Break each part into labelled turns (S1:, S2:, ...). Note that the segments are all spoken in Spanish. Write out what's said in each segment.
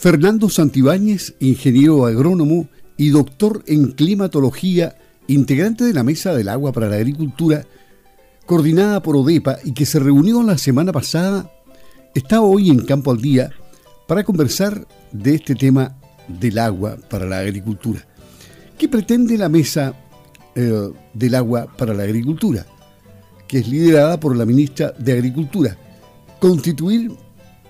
S1: Fernando Santibáñez, ingeniero agrónomo y doctor en climatología, integrante de la Mesa del Agua para la Agricultura, coordinada por ODEPA y que se reunió la semana pasada, está hoy en Campo al Día para conversar de este tema del agua para la agricultura. ¿Qué pretende la Mesa eh, del Agua para la Agricultura? Que es liderada por la ministra de Agricultura. Constituir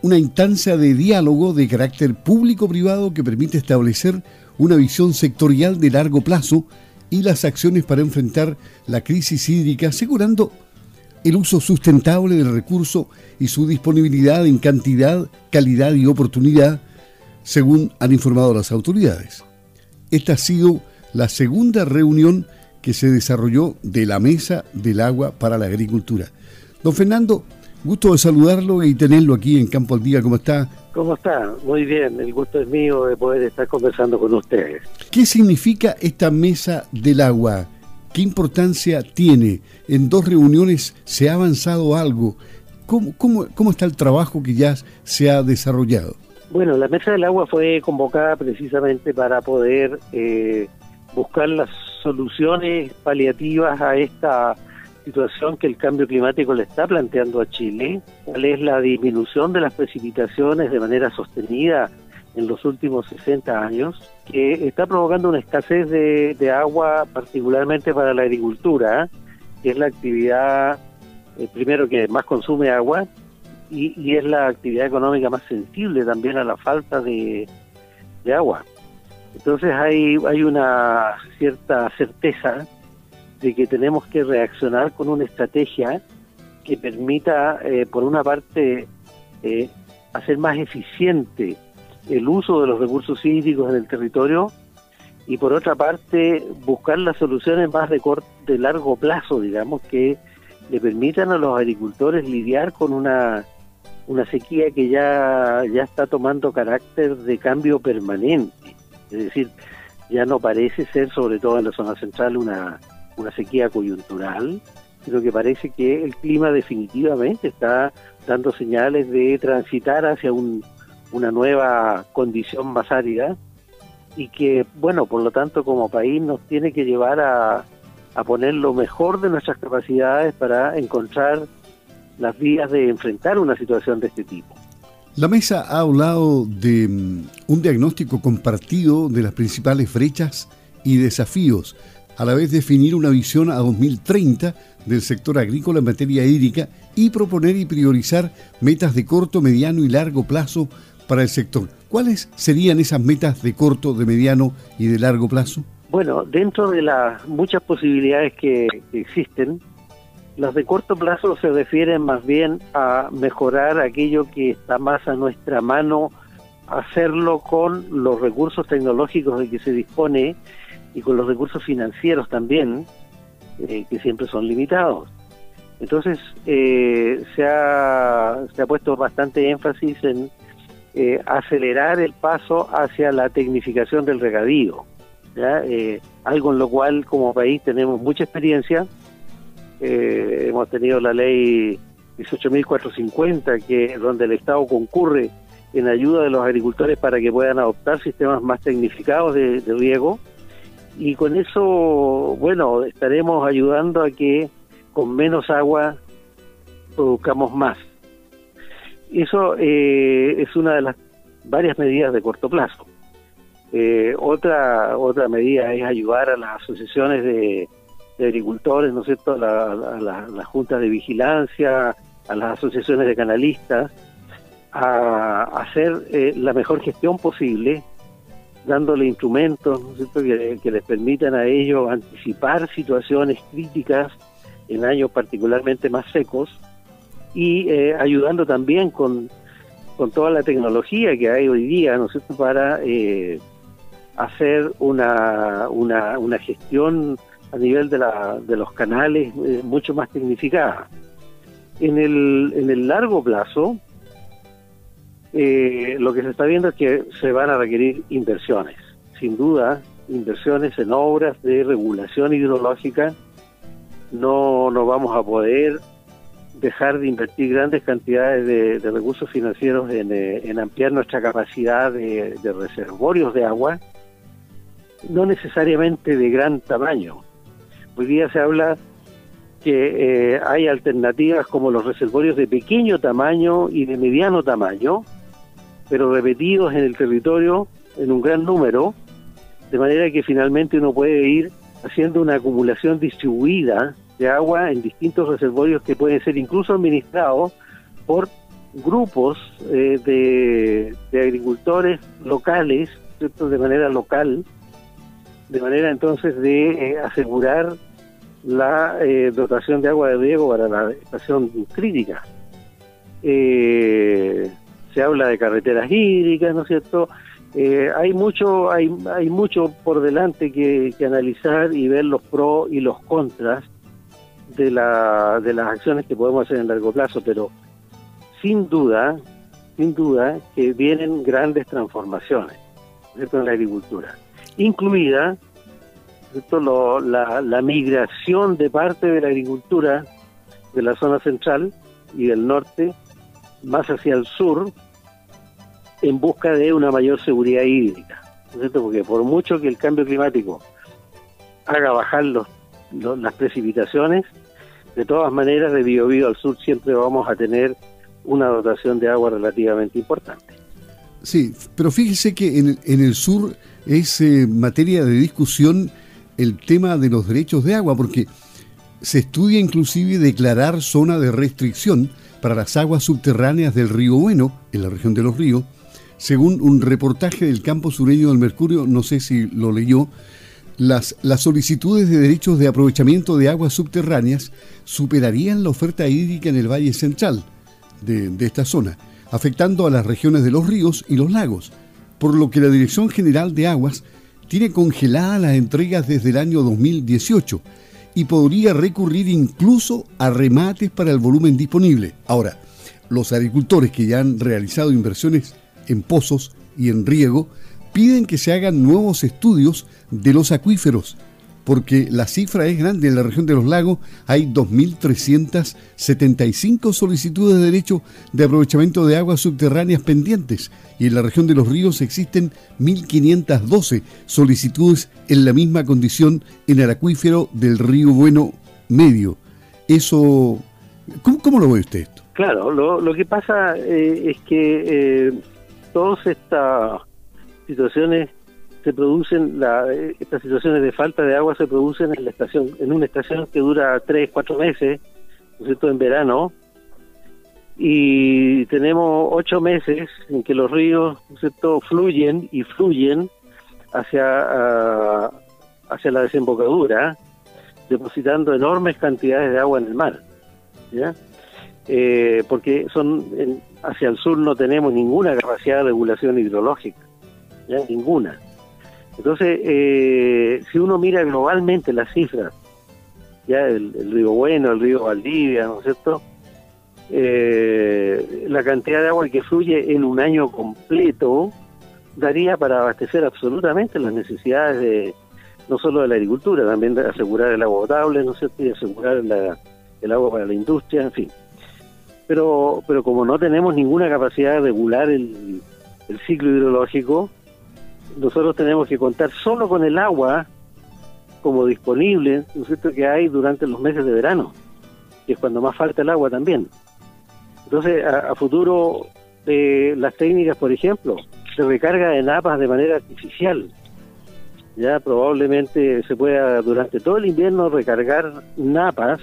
S1: una instancia de diálogo de carácter público-privado que permite establecer una visión sectorial de largo plazo y las acciones para enfrentar la crisis hídrica, asegurando el uso sustentable del recurso y su disponibilidad en cantidad, calidad y oportunidad, según han informado las autoridades. Esta ha sido la segunda reunión que se desarrolló de la Mesa del Agua para la Agricultura. Don Fernando, Gusto de saludarlo y tenerlo aquí en Campo al Día. ¿Cómo está?
S2: ¿Cómo está? Muy bien. El gusto es mío de poder estar conversando con ustedes.
S1: ¿Qué significa esta mesa del agua? ¿Qué importancia tiene? En dos reuniones se ha avanzado algo. ¿Cómo, cómo, cómo está el trabajo que ya se ha desarrollado?
S2: Bueno, la mesa del agua fue convocada precisamente para poder eh, buscar las soluciones paliativas a esta situación que el cambio climático le está planteando a Chile, cuál es la disminución de las precipitaciones de manera sostenida en los últimos 60 años, que está provocando una escasez de, agua, particularmente para la agricultura, que es la actividad, eh, primero que más consume agua, y, y, es la actividad económica más sensible también a la falta de, de agua. Entonces hay, hay una cierta certeza de que tenemos que reaccionar con una estrategia que permita, eh, por una parte, eh, hacer más eficiente el uso de los recursos hídricos en el territorio y por otra parte buscar las soluciones más de, de largo plazo, digamos, que le permitan a los agricultores lidiar con una, una sequía que ya, ya está tomando carácter de cambio permanente. Es decir, ya no parece ser, sobre todo en la zona central, una, una sequía coyuntural, sino que parece que el clima definitivamente está dando señales de transitar hacia una nueva condición más árida y que, bueno, por lo tanto como país nos tiene que llevar a, a poner lo mejor de nuestras capacidades para encontrar las vías de enfrentar una situación de este tipo.
S1: La mesa ha hablado de mm, un diagnóstico compartido de las principales brechas y desafíos a la vez definir una visión a 2030 del sector agrícola en materia hídrica y proponer y priorizar metas de corto, mediano y largo plazo para el sector. ¿Cuáles serían esas metas de corto, de mediano y de largo plazo?
S2: Bueno, dentro de las muchas posibilidades que, existen, las de corto plazo se refieren más bien a mejorar aquello que está más a nuestra mano, hacerlo con los recursos tecnológicos de que se dispone y con los recursos financieros también, eh, que siempre son limitados. Entonces, eh, se, ha, se ha puesto bastante énfasis en eh, acelerar el paso hacia la tecnificación del regadío, algo en lo cual como país tenemos mucha experiencia. hemos tenido la ley 18.450, que donde el Estado concurre en ayuda de los agricultores para que puedan adoptar sistemas más tecnificados de, de riego y con eso, bueno, estaremos ayudando a que con menos agua produzcamos más. Eso eh, es una de las varias medidas de corto plazo. Eh, otra otra medida es ayudar a las asociaciones de, agricultores, ¿no es cierto?, a, las juntas de vigilancia, a las asociaciones de canalistas, a, hacer eh, la mejor gestión posible dándole instrumentos que, les permitan a ellos anticipar situaciones críticas en años particularmente más secos y eh, ayudando también con, con toda la tecnología que hay hoy día, ¿no para eh, hacer una, una, una, gestión a nivel de, la, de los canales eh, mucho más tecnificada. En el, en el largo plazo, eh, lo que se está viendo es que se van a requerir inversiones, sin duda, inversiones en obras de regulación hidrológica. No, no vamos a poder dejar de invertir grandes cantidades de, recursos financieros eh, en, ampliar nuestra capacidad de, reservorios de agua, no necesariamente de gran tamaño. Hoy día se habla que eh, hay alternativas como los reservorios de pequeño tamaño y de mediano tamaño, pero repetidos en el territorio en un gran número, de manera que finalmente uno puede ir haciendo una acumulación distribuida de agua en distintos reservorios que pueden ser incluso administrados por grupos eh, de, agricultores locales, de manera local, de manera entonces de eh, asegurar la eh, dotación de agua de riego para la estación crítica. Habla de carreteras hídricas, ¿no es cierto? hay mucho hay, hay mucho por delante que, analizar y ver los pros y los contras de, la, de las acciones que podemos hacer en largo plazo, pero sin duda, sin duda que vienen grandes transformaciones en la agricultura, incluida la, la migración de parte de la agricultura de la zona central y del norte más hacia el sur en busca de una mayor seguridad hídrica. Porque por mucho que el cambio climático haga bajar los, las precipitaciones, de todas maneras, de Biobío al sur siempre vamos a tener una dotación de agua relativamente importante.
S1: Sí, pero fíjese que en, el sur es eh, materia de discusión el tema de los derechos de agua, porque se estudia inclusive declarar zona de restricción para las aguas subterráneas del río Bueno, en la región de los ríos, según un reportaje del campo sureño del Mercurio, no sé si lo leyó, las, las solicitudes de derechos de aprovechamiento de aguas subterráneas superarían la oferta hídrica en el Valle Central de, de esta zona, afectando a las regiones de los ríos y los lagos, por lo que la Dirección General de Aguas tiene congeladas las entregas desde el año 2018 y podría recurrir incluso a remates para el volumen disponible. Ahora, los agricultores que ya han realizado inversiones en pozos y en riego piden que se hagan nuevos estudios de los acuíferos, porque la cifra es grande. En la región de los lagos hay 2.375 solicitudes de derecho de aprovechamiento de aguas subterráneas pendientes y en la región de los ríos existen 1.512 solicitudes en la misma condición en el acuífero del río Bueno Medio. Eso, ¿cómo, lo ve usted esto?
S2: Claro, lo, que pasa eh, es que eh, todas estas situaciones se producen, la, estas situaciones de falta de agua se producen en la estación, en una estación que dura tres, cuatro meses, ¿no en verano, y tenemos ocho meses en que los ríos, fluyen y fluyen hacia, hacia la desembocadura, depositando enormes cantidades de agua en el mar, ¿ya? Eh, porque son hacia el sur no tenemos ninguna capacidad de regulación hidrológica ninguna. Entonces, eh, si uno mira globalmente las cifras, ya el, río Bueno, el río Valdivia, ¿no es cierto? Eh, la cantidad de agua que fluye en un año completo daría para abastecer absolutamente las necesidades de no solo de la agricultura, también de asegurar el agua potable, ¿no es cierto? Y asegurar el agua para la industria, en fin. Pero, pero como no tenemos ninguna capacidad de regular el ciclo hidrológico, nosotros tenemos que contar solo con el agua como disponible, ¿no es cierto?, que hay durante los meses de verano, que es cuando más falta el agua también. Entonces, a, futuro, eh, las técnicas, por ejemplo, se recarga en napas de manera artificial. Ya probablemente se pueda durante todo el invierno recargar napas,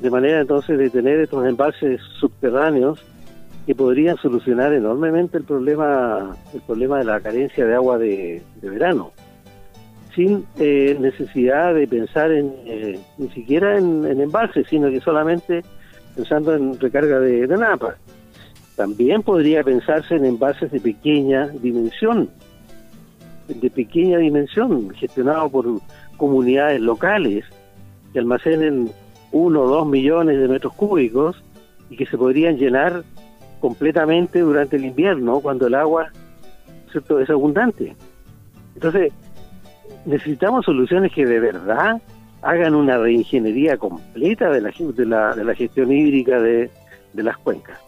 S2: de manera entonces de tener estos embalses subterráneos que podrían solucionar enormemente el problema el problema de la carencia de agua de, verano. Sin eh, necesidad de pensar en eh, ni siquiera en, embalses sino que solamente pensando en recarga de, de napa. También podría pensarse en embalses de pequeña dimensión de pequeña dimensión gestionados por comunidades locales que almacenen uno o dos millones de metros cúbicos y que se podrían llenar completamente durante el invierno, cuando el agua es abundante. Entonces, necesitamos soluciones que de verdad hagan una reingeniería completa de la, gestión hídrica de, las cuencas.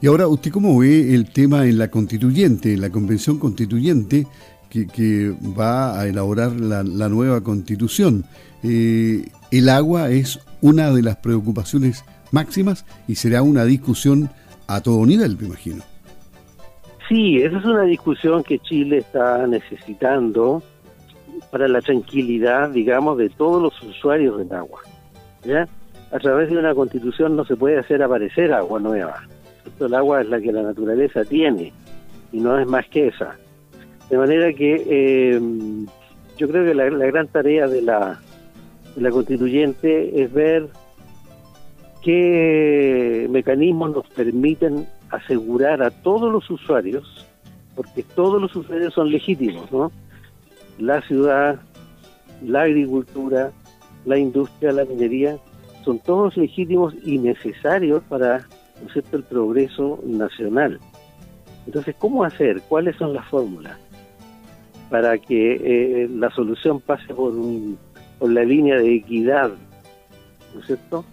S1: Y ahora, ¿usted cómo ve el tema en la constituyente, en la convención constituyente que, va a elaborar la, la nueva constitución? Eh, el agua es una de las preocupaciones máximas y será una discusión a todo nivel, me imagino.
S2: Sí, esa es una discusión que Chile está necesitando para la tranquilidad, digamos, de todos los usuarios del agua. ¿ya? A través de una constitución no se puede hacer aparecer agua nueva. El agua es la que la naturaleza tiene y no es más que esa. De manera que eh, yo creo que la, gran tarea de la, la constituyente es ver qué mecanismos nos permiten asegurar a todos los usuarios, porque todos los usuarios son legítimos, ¿no? La ciudad, la agricultura, la industria, la minería, son todos legítimos y necesarios para ¿no el progreso nacional. Entonces, ¿cómo hacer? ¿Cuáles son las fórmulas para que eh, la solución pase por, por la línea de equidad, ¿no es cierto?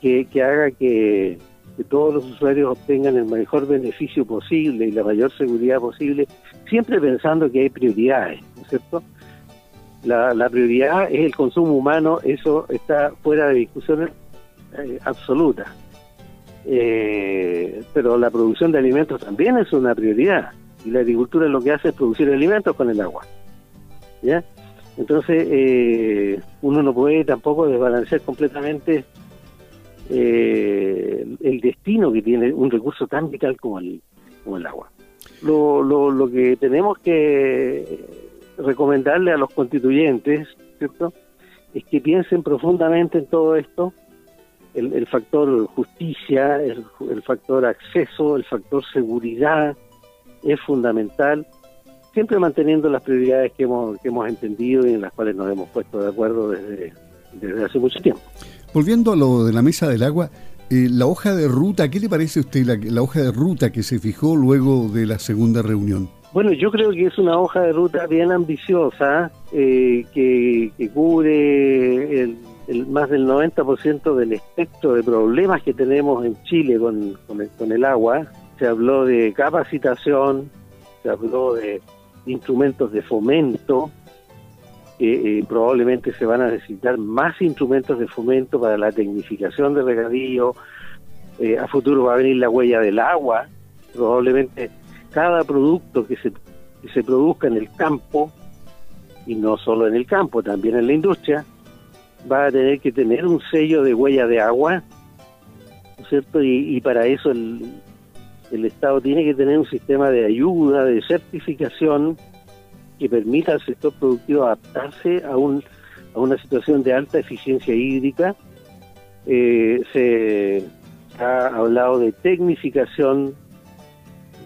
S2: Que, que haga que que todos los usuarios obtengan el mejor beneficio posible y la mayor seguridad posible, siempre pensando que hay prioridades, ¿no es cierto? La, prioridad es el consumo humano, eso está fuera de discusión eh, absoluta. Eh, pero la producción de alimentos también es una prioridad y la agricultura lo que hace es producir alimentos con el agua. ¿Ya? Entonces, eh, uno no puede tampoco desbalancear completamente eh, el destino que tiene un recurso tan vital como el, como el agua. Lo, lo, lo que tenemos que recomendarle a los constituyentes, ¿cierto? Es que piensen profundamente en todo esto, el, factor justicia, el, el, factor acceso, el factor seguridad es fundamental, siempre manteniendo las prioridades que hemos, que hemos entendido y en las cuales nos hemos puesto de acuerdo desde, desde hace mucho tiempo.
S1: Volviendo a lo de la mesa del agua, eh, la hoja de ruta, ¿qué le parece a usted la, hoja de ruta que se fijó luego de la segunda reunión?
S2: Bueno, yo creo que es una hoja de ruta bien ambiciosa eh, que, cubre el, más del 90% del espectro de problemas que tenemos en Chile con, con el agua. Se habló de capacitación, se habló de instrumentos de fomento, eh, probablemente se van a necesitar más instrumentos de fomento para la tecnificación del regadío, eh, a futuro va a venir la huella del agua, probablemente cada producto que se, que se produzca en el campo, y no solo en el campo, también en la industria, va a tener que tener un sello de huella de agua, ¿no es cierto? Y para eso el, el Estado tiene que tener un sistema de ayuda, de certificación, que permita al sector productivo adaptarse a, un, a una situación de alta eficiencia hídrica. Eh, se ha hablado de tecnificación,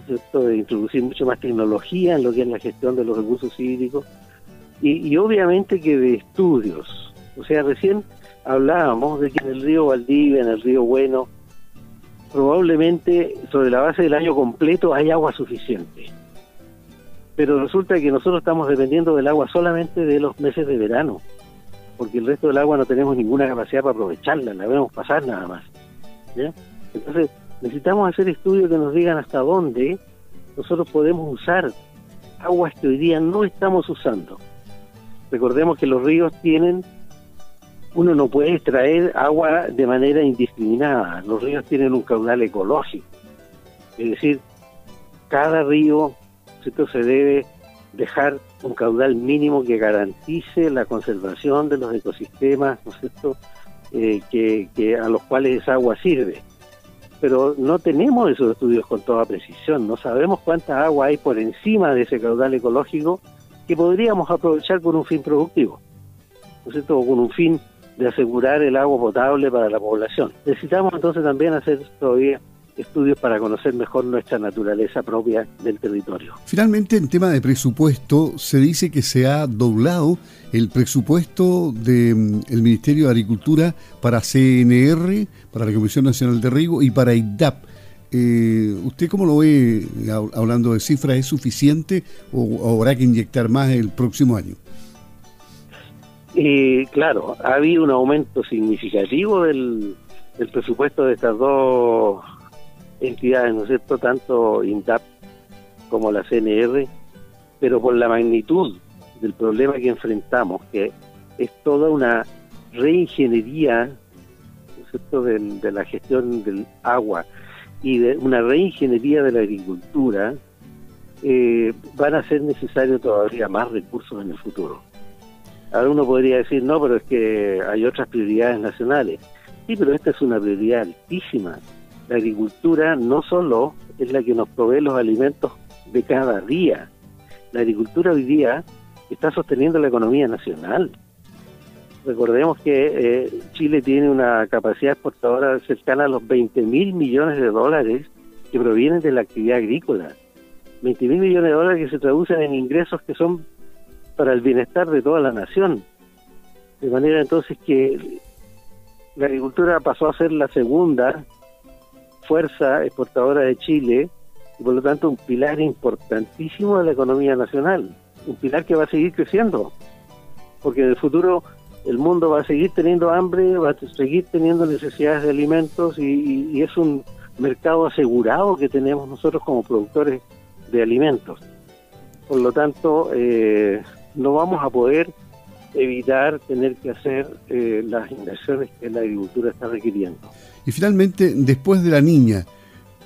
S2: de introducir mucho más tecnología en lo que es la gestión de los recursos hídricos y, obviamente que de estudios. O sea, recién hablábamos de que en el río Valdivia, en el río Bueno, probablemente sobre la base del año completo hay agua suficiente pero resulta que nosotros estamos dependiendo del agua solamente de los meses de verano, porque el resto del agua no tenemos ninguna capacidad para aprovecharla, la vemos pasar nada más. Entonces, necesitamos hacer estudios que nos digan hasta dónde nosotros podemos usar aguas que hoy día no estamos usando. Recordemos que los ríos tienen, uno no puede extraer agua de manera indiscriminada, los ríos tienen un caudal ecológico, es decir, cada río esto se debe dejar un caudal mínimo que garantice la conservación de los ecosistemas, ¿no es cierto?, eh, que, a los cuales esa agua sirve. Pero no tenemos esos estudios con toda precisión, no sabemos cuánta agua hay por encima de ese caudal ecológico que podríamos aprovechar con un fin productivo, ¿no es cierto?, o con un fin de asegurar el agua potable para la población. Necesitamos entonces también hacer todavía estudios para conocer mejor nuestra naturaleza propia del territorio.
S1: Finalmente, en tema de presupuesto, se dice que se ha doblado el presupuesto del mm, Ministerio de Agricultura para CNR, para la Comisión Nacional de Riego y para IDAP. Eh, ¿Usted cómo lo ve hablando de cifras? ¿Es suficiente o habrá que inyectar más el próximo año?
S2: Y claro, ha habido un aumento significativo del, del presupuesto de estas dos entidades, ¿no es cierto? Tanto INDAP como la CNR, pero por la magnitud del problema que enfrentamos, que es toda una reingeniería ¿no es cierto? de la gestión del agua y de una reingeniería de la agricultura, eh, van a ser necesarios todavía más recursos en el futuro. Ahora uno podría decir, no, pero es que hay otras prioridades nacionales. Sí, pero esta es una prioridad altísima. La agricultura no solo es la que nos provee los alimentos de cada día. La agricultura hoy día está sosteniendo la economía nacional. Recordemos que eh, Chile tiene una capacidad exportadora cercana a los 20 mil millones de dólares que provienen de la actividad agrícola. 20 mil millones de dólares que se traducen en ingresos que son para el bienestar de toda la nación. De manera entonces que la agricultura pasó a ser la segunda fuerza exportadora de Chile y por lo tanto un pilar importantísimo de la economía nacional, un pilar que va a seguir creciendo, porque en el futuro el mundo va a seguir teniendo hambre, va a seguir teniendo necesidades de alimentos y, es un mercado asegurado que tenemos nosotros como productores de alimentos. Por lo tanto, eh, no vamos a poder evitar tener que hacer eh, las inversiones que la agricultura está requiriendo.
S1: Y finalmente, después de la niña,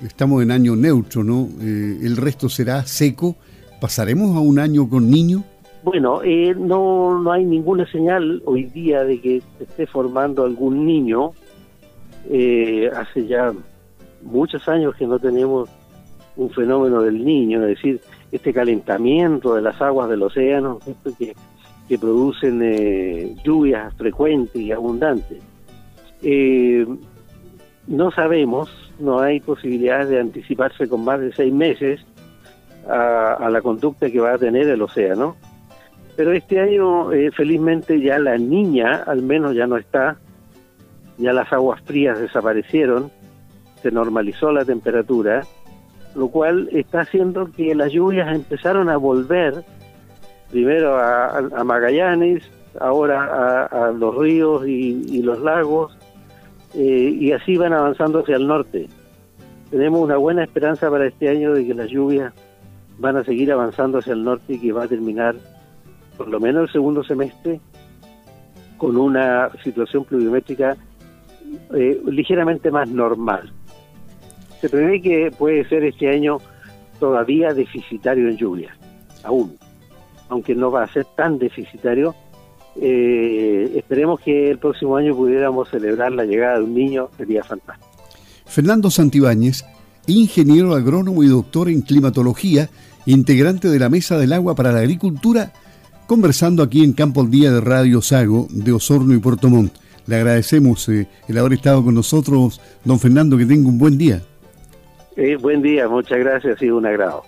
S1: estamos en año neutro, ¿no? Eh, el resto será seco. ¿Pasaremos a un año con niño?
S2: Bueno, eh, no, no hay ninguna señal hoy día de que se esté formando algún niño. hace ya muchos años que no tenemos un fenómeno del niño, es decir, este calentamiento de las aguas del océano, que que producen eh, lluvias frecuentes y abundantes. Eh, no sabemos, no hay posibilidades de anticiparse con más de seis meses a, la conducta que va a tener el océano, pero este año eh, felizmente ya la niña al menos ya no está, ya las aguas frías desaparecieron, se normalizó la temperatura, lo cual está haciendo que las lluvias empezaron a volver primero a, Magallanes, ahora a, los ríos y, los lagos, eh, y así van avanzando hacia el norte. Tenemos una buena esperanza para este año de que las lluvias van a seguir avanzando hacia el norte y que va a terminar, por lo menos el segundo semestre, con una situación pluviométrica eh, ligeramente más normal. Se prevé que puede ser este año todavía deficitario en lluvias, aún aunque no va a ser tan deficitario, eh, esperemos que el próximo año pudiéramos celebrar la llegada de un niño, sería fantástico.
S1: Fernando Santibáñez, ingeniero agrónomo y doctor en climatología, integrante de la Mesa del Agua para la Agricultura, conversando aquí en Campo al Día de Radio Sago de Osorno y Puerto Montt. Le agradecemos eh, el haber estado con nosotros, don Fernando, que tenga un buen día.
S2: Eh, buen día, muchas gracias, ha sido un agrado.